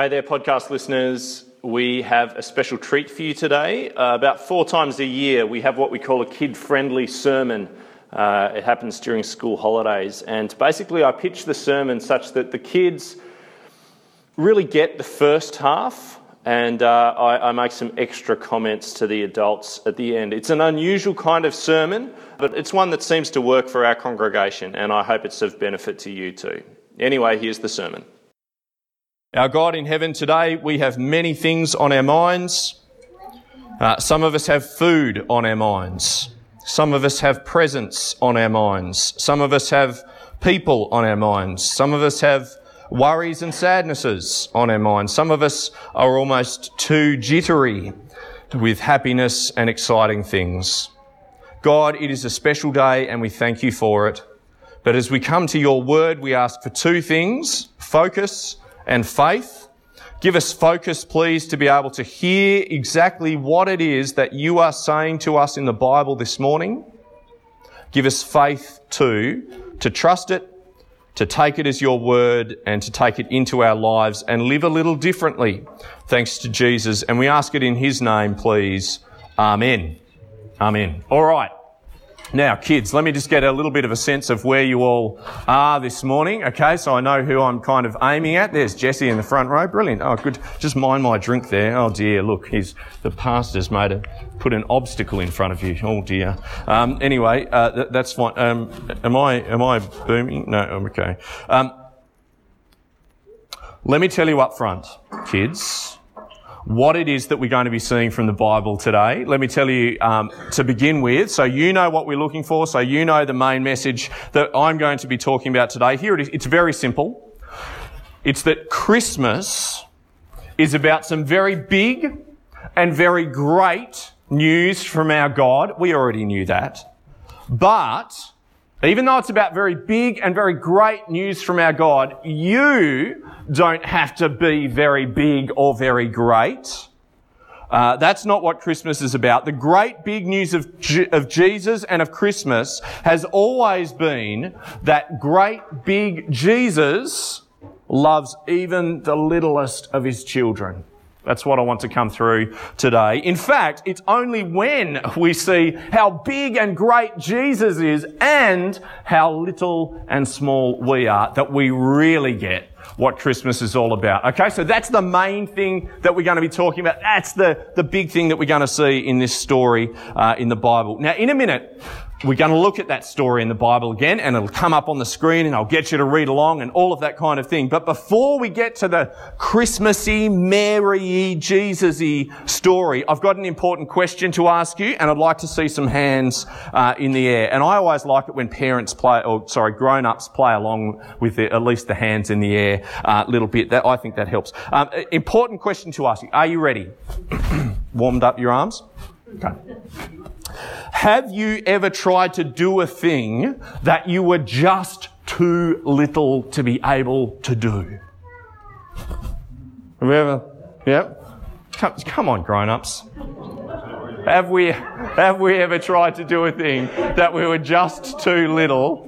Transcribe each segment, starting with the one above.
Hey there, podcast listeners. We have a special treat for you today. Uh, about four times a year, we have what we call a kid friendly sermon. Uh, it happens during school holidays. And basically, I pitch the sermon such that the kids really get the first half, and uh, I, I make some extra comments to the adults at the end. It's an unusual kind of sermon, but it's one that seems to work for our congregation, and I hope it's of benefit to you too. Anyway, here's the sermon. Our God in heaven, today we have many things on our minds. Uh, some of us have food on our minds. Some of us have presents on our minds. Some of us have people on our minds. Some of us have worries and sadnesses on our minds. Some of us are almost too jittery with happiness and exciting things. God, it is a special day and we thank you for it. But as we come to your word, we ask for two things, focus and faith. Give us focus, please, to be able to hear exactly what it is that you are saying to us in the Bible this morning. Give us faith, too, to trust it, to take it as your word, and to take it into our lives and live a little differently, thanks to Jesus. And we ask it in his name, please. Amen. Amen. All right. Now, kids, let me just get a little bit of a sense of where you all are this morning. Okay, so I know who I'm kind of aiming at. There's Jesse in the front row. Brilliant. Oh, good. Just mind my drink there. Oh dear, look, he's the pastor's made a put an obstacle in front of you. Oh dear. Um, anyway, uh, th- that's fine. Um, am I am I booming? No, I'm okay. Um, let me tell you up front, kids what it is that we're going to be seeing from the Bible today. Let me tell you um, to begin with, so you know what we're looking for, so you know the main message that I'm going to be talking about today. Here it is. It's very simple. It's that Christmas is about some very big and very great news from our God. We already knew that. But even though it's about very big and very great news from our God, you don't have to be very big or very great. Uh, that's not what Christmas is about. The great big news of, G- of Jesus and of Christmas has always been that great big Jesus loves even the littlest of his children. That's what I want to come through today. In fact, it's only when we see how big and great Jesus is and how little and small we are that we really get what Christmas is all about. Okay, so that's the main thing that we're going to be talking about. That's the, the big thing that we're going to see in this story uh, in the Bible. Now, in a minute, we're going to look at that story in the Bible again and it'll come up on the screen and I'll get you to read along and all of that kind of thing. But before we get to the Christmassy, Mary-y, Jesus-y story, I've got an important question to ask you and I'd like to see some hands uh, in the air. And I always like it when parents play, or sorry, grown-ups play along with the, at least the hands in the air a uh, little bit. That, I think that helps. Um, important question to ask you. Are you ready? Warmed up your arms? Okay. Have you ever tried to do a thing that you were just too little to be able to do? Have you ever? Yep. Come, come on, grown-ups. Have we, have we ever tried to do a thing that we were just too little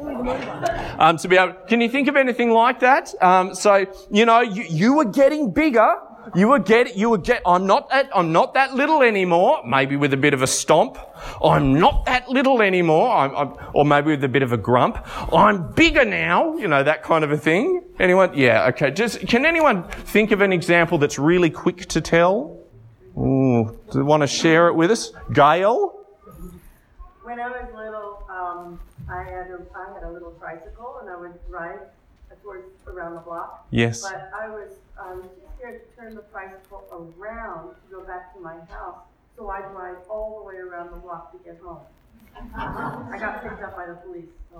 um, to be able? Can you think of anything like that? Um, so you know, you, you were getting bigger you were get, you were get, I'm not that, I'm not that little anymore. Maybe with a bit of a stomp. I'm not that little anymore. I'm, I'm, or maybe with a bit of a grump. I'm bigger now. You know, that kind of a thing. Anyone? Yeah, okay. Just, can anyone think of an example that's really quick to tell? Ooh, do you want to share it with us? Gail? When I was little, um, I had a, I had a little tricycle and I would ride towards around the block. Yes. But I was, I was scared to turn the tricycle around to go back to my house, so I drive all the way around the block to get home. I got picked up by the police. So.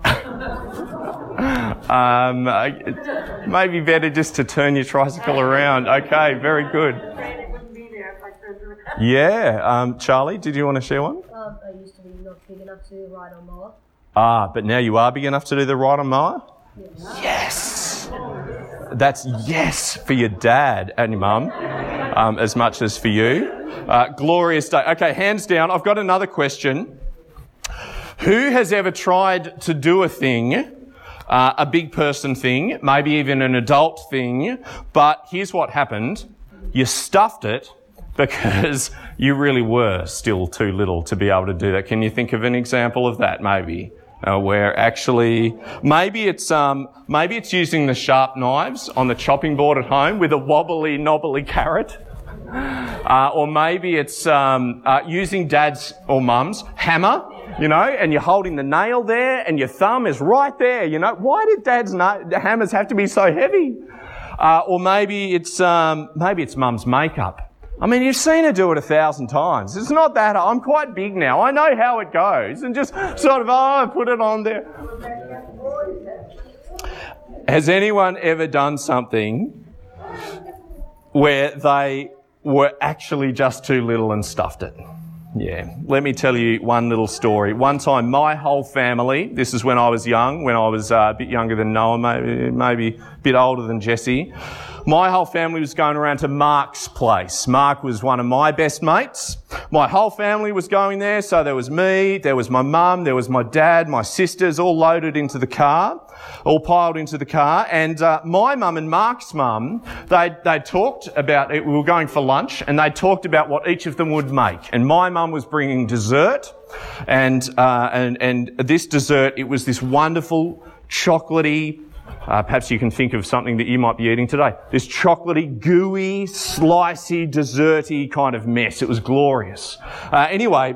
um, maybe better just to turn your tricycle around. Okay, very good. Yeah, um, Charlie, did you want to share one? Um, I used to be not big enough to ride on mower. Ah, but now you are big enough to do the ride on mower? Yes. yes. That's yes for your dad and your mum, um, as much as for you. Uh, glorious day. Okay, hands down. I've got another question. Who has ever tried to do a thing uh, a big person thing, maybe even an adult thing, but here's what happened. You stuffed it because you really were still too little to be able to do that. Can you think of an example of that maybe? Uh, where actually maybe it's um, maybe it's using the sharp knives on the chopping board at home with a wobbly knobbly carrot, uh, or maybe it's um, uh, using dad's or mum's hammer, you know, and you're holding the nail there, and your thumb is right there. You know, why did dad's na- hammers have to be so heavy? Uh, or maybe it's um, maybe it's mum's makeup. I mean, you've seen her do it a thousand times. It's not that. I'm quite big now. I know how it goes. And just sort of, oh, put it on there. Has anyone ever done something where they were actually just too little and stuffed it? Yeah. Let me tell you one little story. One time, my whole family, this is when I was young, when I was uh, a bit younger than Noah, maybe, maybe a bit older than Jesse my whole family was going around to Mark's place. Mark was one of my best mates. My whole family was going there. So there was me, there was my mum, there was my dad, my sisters, all loaded into the car, all piled into the car. And uh, my mum and Mark's mum, they they talked about it. We were going for lunch, and they talked about what each of them would make. And my mum was bringing dessert, and uh, and and this dessert, it was this wonderful chocolatey uh, perhaps you can think of something that you might be eating today. This chocolatey, gooey, slicey, desserty kind of mess. It was glorious. Uh, anyway,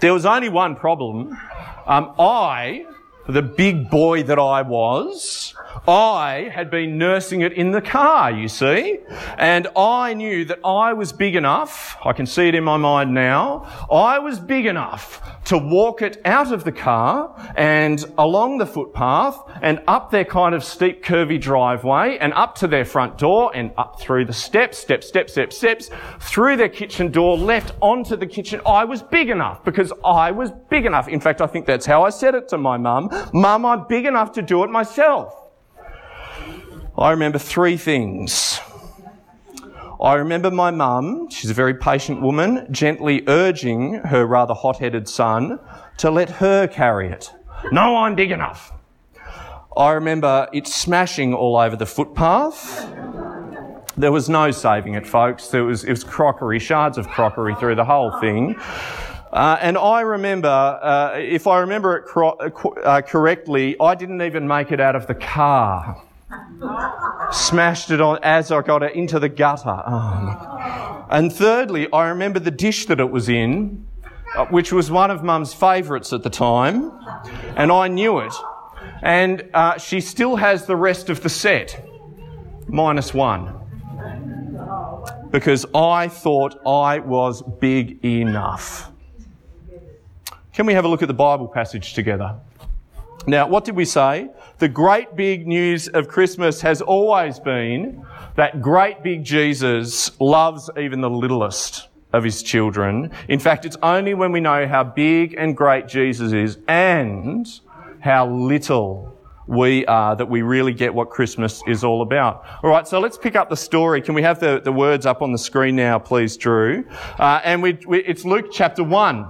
there was only one problem. Um, I, the big boy that I was, I had been nursing it in the car, you see, and I knew that I was big enough, I can see it in my mind now, I was big enough to walk it out of the car and along the footpath and up their kind of steep curvy driveway and up to their front door and up through the steps, steps, steps, steps, steps, through their kitchen door, left onto the kitchen. I was big enough because I was big enough. In fact, I think that's how I said it to my mum. Mum, I'm big enough to do it myself. I remember three things. I remember my mum, she's a very patient woman, gently urging her rather hot headed son to let her carry it. No, I'm big enough. I remember it smashing all over the footpath. There was no saving it, folks. There was, it was crockery, shards of crockery through the whole thing. Uh, and I remember, uh, if I remember it cro- uh, correctly, I didn't even make it out of the car. Smashed it on as I got it into the gutter. Oh. And thirdly, I remember the dish that it was in, uh, which was one of Mum's favourites at the time, and I knew it. And uh, she still has the rest of the set, minus one. Because I thought I was big enough. Can we have a look at the Bible passage together? Now, what did we say? The great big news of Christmas has always been that great big Jesus loves even the littlest of his children. In fact, it's only when we know how big and great Jesus is and how little we are that we really get what Christmas is all about. All right, so let's pick up the story. Can we have the, the words up on the screen now, please, Drew? Uh, and we, we, it's Luke chapter 1.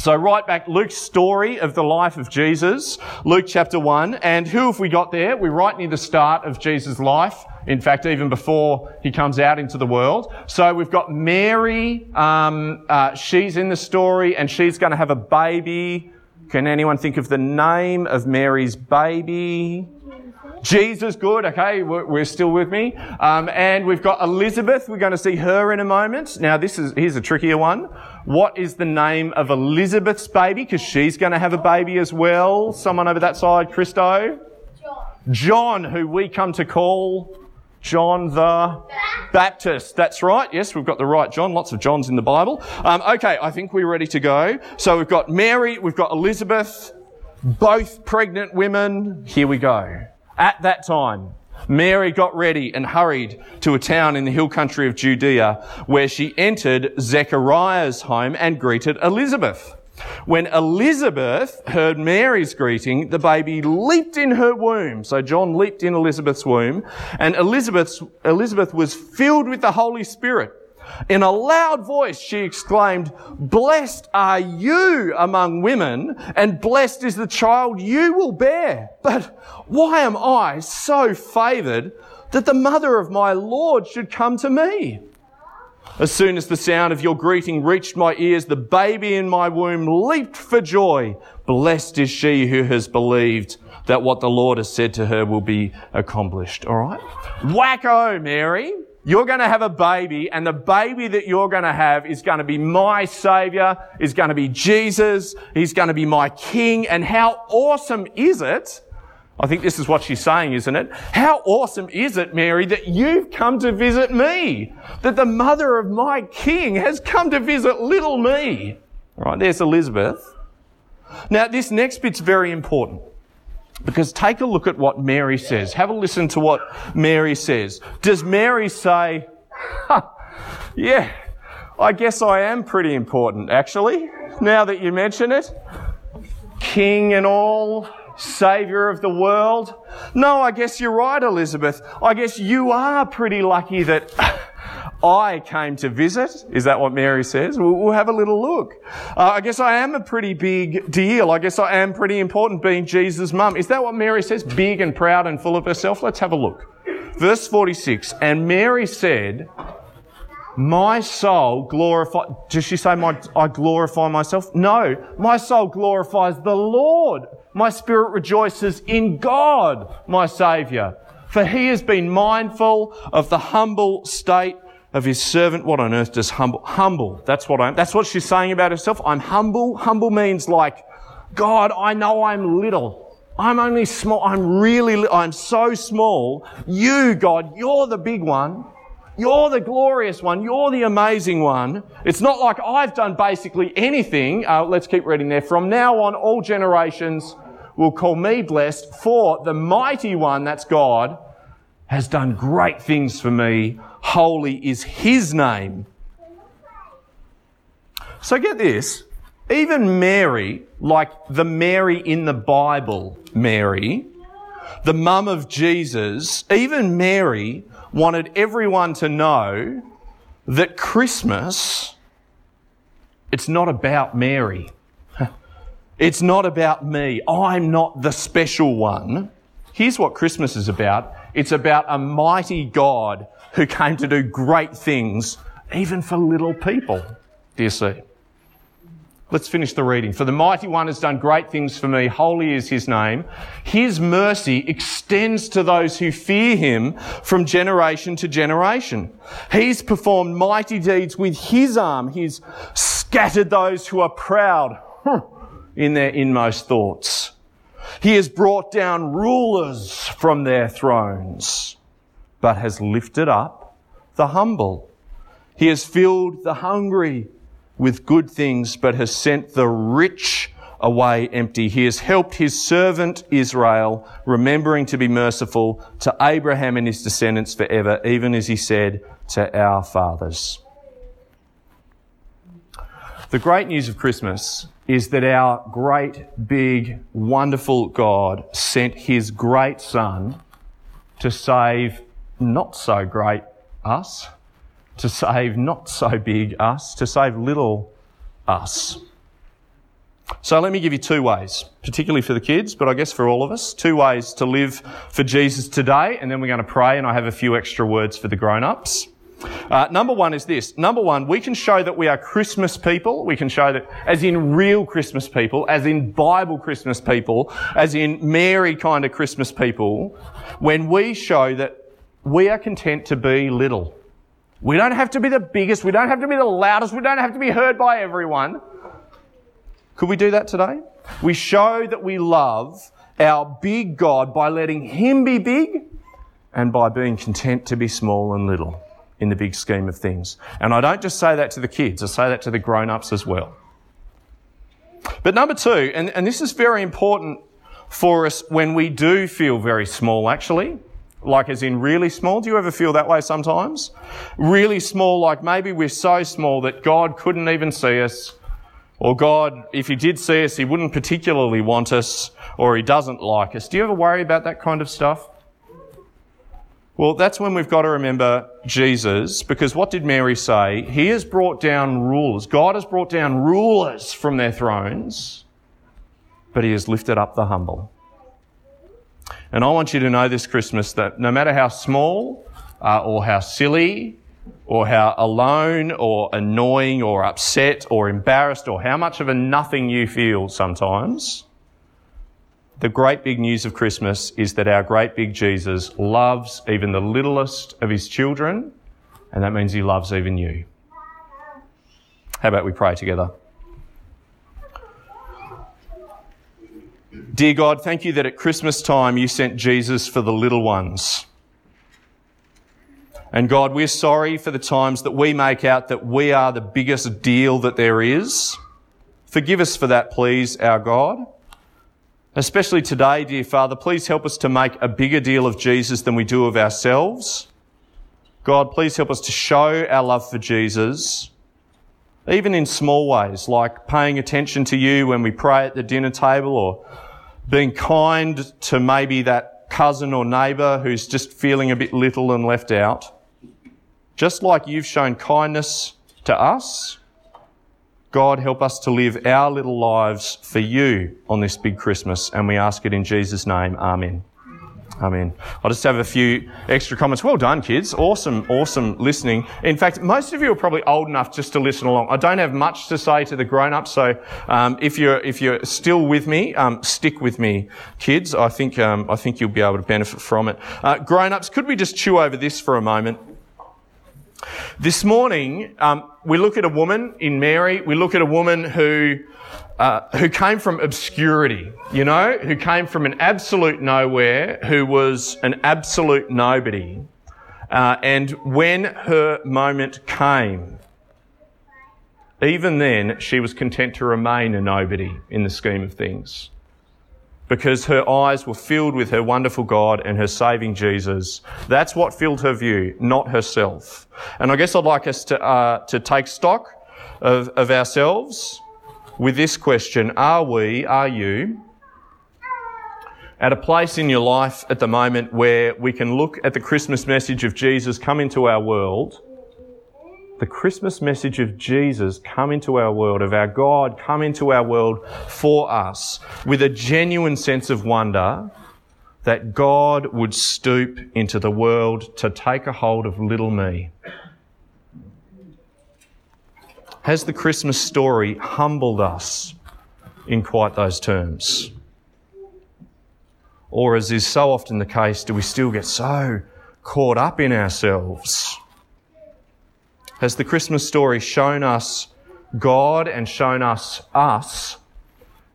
So right back Luke's story of the life of Jesus, Luke chapter 1. And who have we got there? We're right near the start of Jesus' life. In fact, even before he comes out into the world. So we've got Mary. Um, uh, she's in the story and she's going to have a baby. Can anyone think of the name of Mary's baby? Jesus, good. Okay, we're, still with me. Um, and we've got Elizabeth. We're going to see her in a moment. Now, this is here's a trickier one. What is the name of Elizabeth's baby? Because she's going to have a baby as well. Someone over that side, Christo? John. John, who we come to call John the Baptist. That's right. Yes, we've got the right John. Lots of Johns in the Bible. Um, okay, I think we're ready to go. So we've got Mary, we've got Elizabeth, both pregnant women. Here we go. At that time, Mary got ready and hurried to a town in the hill country of Judea where she entered Zechariah's home and greeted Elizabeth. When Elizabeth heard Mary's greeting, the baby leaped in her womb. So John leaped in Elizabeth's womb and Elizabeth's, Elizabeth was filled with the Holy Spirit. In a loud voice, she exclaimed, Blessed are you among women, and blessed is the child you will bear. But why am I so favoured that the mother of my Lord should come to me? As soon as the sound of your greeting reached my ears, the baby in my womb leaped for joy. Blessed is she who has believed that what the Lord has said to her will be accomplished. All right? Wacko, Mary. You're going to have a baby and the baby that you're going to have is going to be my savior, is going to be Jesus, he's going to be my king. And how awesome is it? I think this is what she's saying, isn't it? How awesome is it, Mary, that you've come to visit me? That the mother of my king has come to visit little me. All right, there's Elizabeth. Now, this next bit's very important. Because take a look at what Mary says. Have a listen to what Mary says. Does Mary say, yeah, I guess I am pretty important, actually, now that you mention it? King and all, Saviour of the world? No, I guess you're right, Elizabeth. I guess you are pretty lucky that I came to visit. Is that what Mary says? We'll, we'll have a little look. Uh, I guess I am a pretty big deal. I guess I am pretty important being Jesus' mum. Is that what Mary says? Big and proud and full of herself? Let's have a look. Verse 46. And Mary said, my soul glorify, does she say my, I glorify myself? No. My soul glorifies the Lord. My spirit rejoices in God, my Saviour. For he has been mindful of the humble state of his servant. What on earth does humble? Humble. That's what I'm, that's what she's saying about herself. I'm humble. Humble means like, God, I know I'm little. I'm only small. I'm really, li- I'm so small. You, God, you're the big one. You're the glorious one. You're the amazing one. It's not like I've done basically anything. Uh, let's keep reading there. From now on, all generations will call me blessed, for the mighty one, that's God, has done great things for me. Holy is his name. So get this. Even Mary, like the Mary in the Bible, Mary, the mum of Jesus, even Mary wanted everyone to know that Christmas, it's not about Mary. It's not about me. I'm not the special one. Here's what Christmas is about. It's about a mighty God who came to do great things, even for little people. Do you see? Let's finish the reading. For the mighty one has done great things for me. Holy is his name. His mercy extends to those who fear him from generation to generation. He's performed mighty deeds with his arm. He's scattered those who are proud in their inmost thoughts. He has brought down rulers from their thrones, but has lifted up the humble. He has filled the hungry with good things, but has sent the rich away empty. He has helped his servant Israel, remembering to be merciful to Abraham and his descendants forever, even as he said to our fathers. The great news of Christmas is that our great, big, wonderful God sent his great son to save not so great us to save not so big us, to save little us. So let me give you two ways, particularly for the kids, but I guess for all of us, two ways to live for Jesus today, and then we're going to pray, and I have a few extra words for the grown-ups. Uh, number one is this. Number one, we can show that we are Christmas people. We can show that as in real Christmas people, as in Bible Christmas people, as in Mary kind of Christmas people, when we show that we are content to be little. We don't have to be the biggest. We don't have to be the loudest. We don't have to be heard by everyone. Could we do that today? We show that we love our big God by letting Him be big and by being content to be small and little in the big scheme of things. And I don't just say that to the kids, I say that to the grown ups as well. But number two, and, and this is very important for us when we do feel very small actually, like as in really small. Do you ever feel that way sometimes? Really small, like maybe we're so small that God couldn't even see us. Or God, if He did see us, He wouldn't particularly want us, or He doesn't like us. Do you ever worry about that kind of stuff? Well, that's when we've got to remember Jesus, because what did Mary say? He has brought down rulers. God has brought down rulers from their thrones, but he has lifted up the humble. And I want you to know this Christmas that no matter how small uh, or how silly or how alone or annoying or upset or embarrassed or how much of a nothing you feel sometimes, the great big news of Christmas is that our great big Jesus loves even the littlest of his children, and that means he loves even you. How about we pray together? Dear God, thank you that at Christmas time you sent Jesus for the little ones. And God, we're sorry for the times that we make out that we are the biggest deal that there is. Forgive us for that, please, our God. Especially today, dear Father, please help us to make a bigger deal of Jesus than we do of ourselves. God, please help us to show our love for Jesus, even in small ways, like paying attention to you when we pray at the dinner table or being kind to maybe that cousin or neighbour who's just feeling a bit little and left out. Just like you've shown kindness to us, God, help us to live our little lives for you on this big Christmas. And we ask it in Jesus' name. Amen. Amen. I'll just have a few extra comments. Well done, kids. Awesome, awesome listening. In fact, most of you are probably old enough just to listen along. I don't have much to say to the grown-ups, so um, if you're if you're still with me, um, stick with me, kids. I think um, I think you'll be able to benefit from it. Uh, grown-ups, could we just chew over this for a moment? This morning, um, we look at a woman in Mary. We look at a woman who uh, who came from obscurity, you know, who came from an absolute nowhere, who was an absolute nobody. Uh, and when her moment came, even then, she was content to remain a nobody in the scheme of things because her eyes were filled with her wonderful God and her saving Jesus. That's what filled her view, not herself. And I guess I'd like us to, uh, to take stock of, of ourselves with this question. Are we, are you, at a place in your life at the moment where we can look at the Christmas message of Jesus come into our world the Christmas message of Jesus come into our world, of our God come into our world for us with a genuine sense of wonder that God would stoop into the world to take a hold of little me. Has the Christmas story humbled us in quite those terms? Or, as is so often the case, do we still get so caught up in ourselves? Has the Christmas story shown us God and shown us us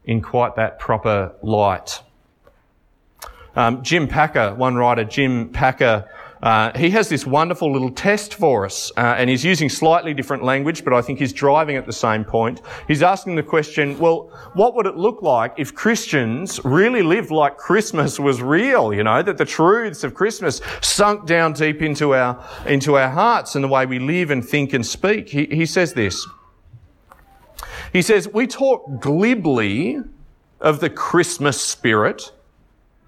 in quite that proper light? Um, Jim Packer, one writer, Jim Packer, uh, he has this wonderful little test for us, uh, and he's using slightly different language, but I think he's driving at the same point. He's asking the question, well, what would it look like if Christians really lived like Christmas was real, you know, that the truths of Christmas sunk down deep into our, into our hearts and the way we live and think and speak? He, he says this. He says, we talk glibly of the Christmas spirit,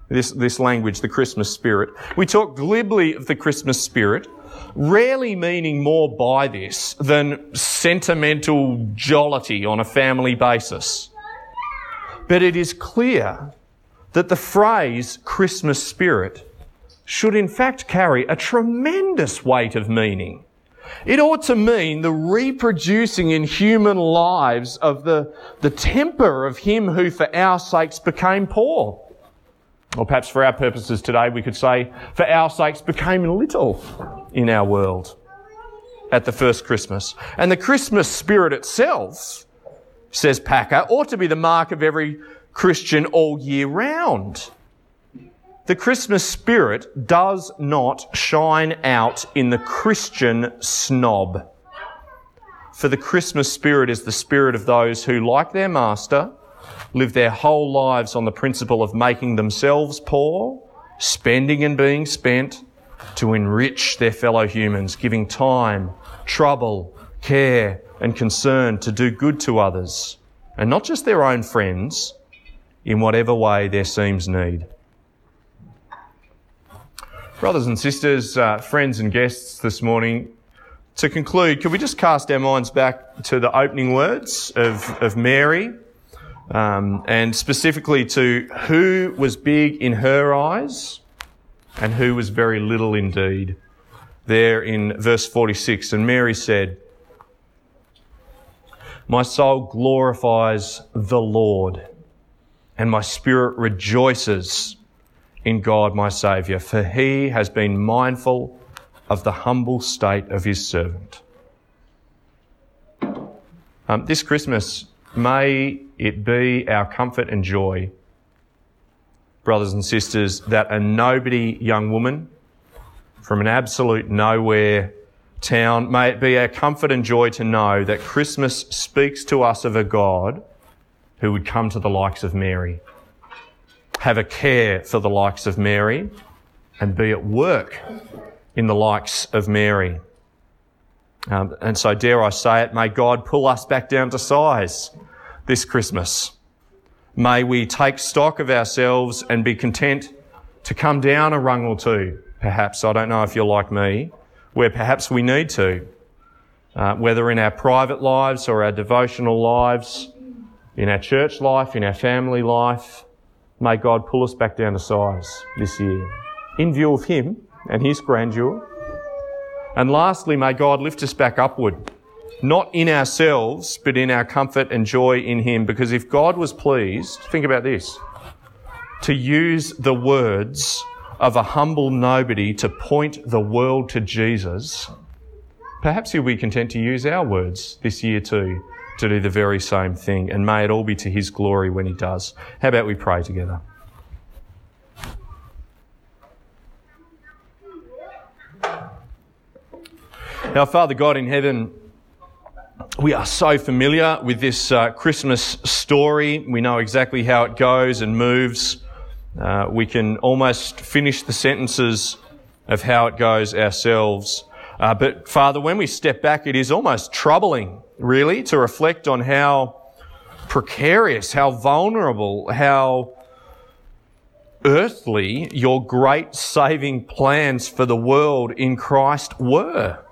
this, this language, the Christmas spirit. We talk glibly of the Christmas spirit, rarely meaning more by this than sentimental jollity on a family basis. But it is clear that the phrase Christmas spirit should in fact carry a tremendous weight of meaning. It ought to mean the reproducing in human lives of the, the temper of him who for our sakes became poor or perhaps for our purposes today, we could say, for our sakes, became little in our world at the first Christmas. And the Christmas spirit itself, says Packer, ought to be the mark of every Christian all year round. The Christmas spirit does not shine out in the Christian snob. For the Christmas spirit is the spirit of those who, like their master, live their whole lives on the principle of making themselves poor, spending and being spent to enrich their fellow humans, giving time, trouble, care, and concern to do good to others, and not just their own friends, in whatever way there seems need. Brothers and sisters, uh, friends and guests this morning, to conclude, could we just cast our minds back to the opening words of, of Mary, um, and specifically to who was big in her eyes and who was very little indeed. There in verse 46, and Mary said, My soul glorifies the Lord, and my spirit rejoices in God my Saviour, for he has been mindful of the humble state of his servant. Um, this Christmas, may it be our comfort and joy, brothers and sisters, that a nobody young woman from an absolute nowhere town, may it be our comfort and joy to know that Christmas speaks to us of a God who would come to the likes of Mary have a care for the likes of Mary and be at work in the likes of Mary. Um, and so, dare I say it, may God pull us back down to size this Christmas. May we take stock of ourselves and be content to come down a rung or two, perhaps. I don't know if you're like me, where perhaps we need to, uh, whether in our private lives or our devotional lives, in our church life, in our family life. May God pull us back down to size this year in view of Him and His grandeur. And lastly, may God lift us back upward, not in ourselves, but in our comfort and joy in Him. Because if God was pleased, think about this, to use the words of a humble nobody to point the world to Jesus, perhaps He'll be content to use our words this year too to do the very same thing. And may it all be to His glory when He does. How about we pray together? Now, Father God in heaven, we are so familiar with this uh, Christmas story. We know exactly how it goes and moves. Uh, we can almost finish the sentences of how it goes ourselves. Uh, but Father, when we step back, it is almost troubling, really, to reflect on how precarious, how vulnerable, how earthly your great saving plans for the world in Christ were.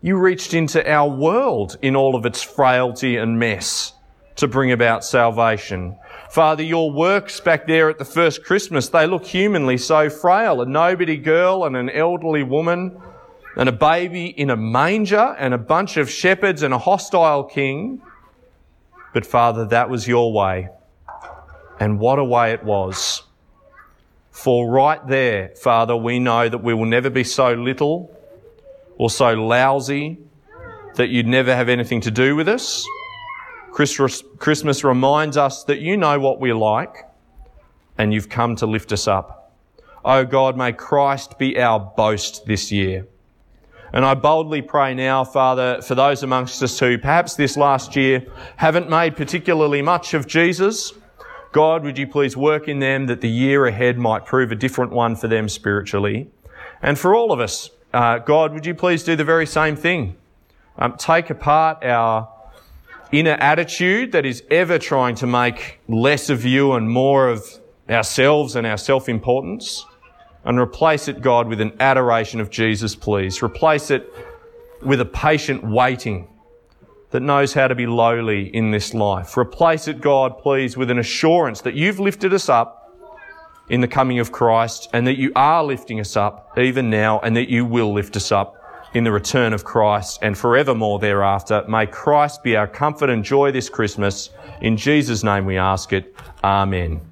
You reached into our world in all of its frailty and mess to bring about salvation. Father, your works back there at the first Christmas, they look humanly so frail. A nobody girl and an elderly woman and a baby in a manger and a bunch of shepherds and a hostile king. But Father, that was your way. And what a way it was. For right there, Father, we know that we will never be so little or so lousy that you'd never have anything to do with us. Christmas reminds us that you know what we're like and you've come to lift us up. Oh God, may Christ be our boast this year. And I boldly pray now, Father, for those amongst us who perhaps this last year haven't made particularly much of Jesus. God, would you please work in them that the year ahead might prove a different one for them spiritually? And for all of us, uh, God, would you please do the very same thing? Um, take apart our inner attitude that is ever trying to make less of you and more of ourselves and our self-importance and replace it, God, with an adoration of Jesus, please. Replace it with a patient waiting that knows how to be lowly in this life. Replace it, God, please, with an assurance that you've lifted us up in the coming of Christ and that you are lifting us up even now and that you will lift us up in the return of Christ and forevermore thereafter. May Christ be our comfort and joy this Christmas. In Jesus' name we ask it. Amen.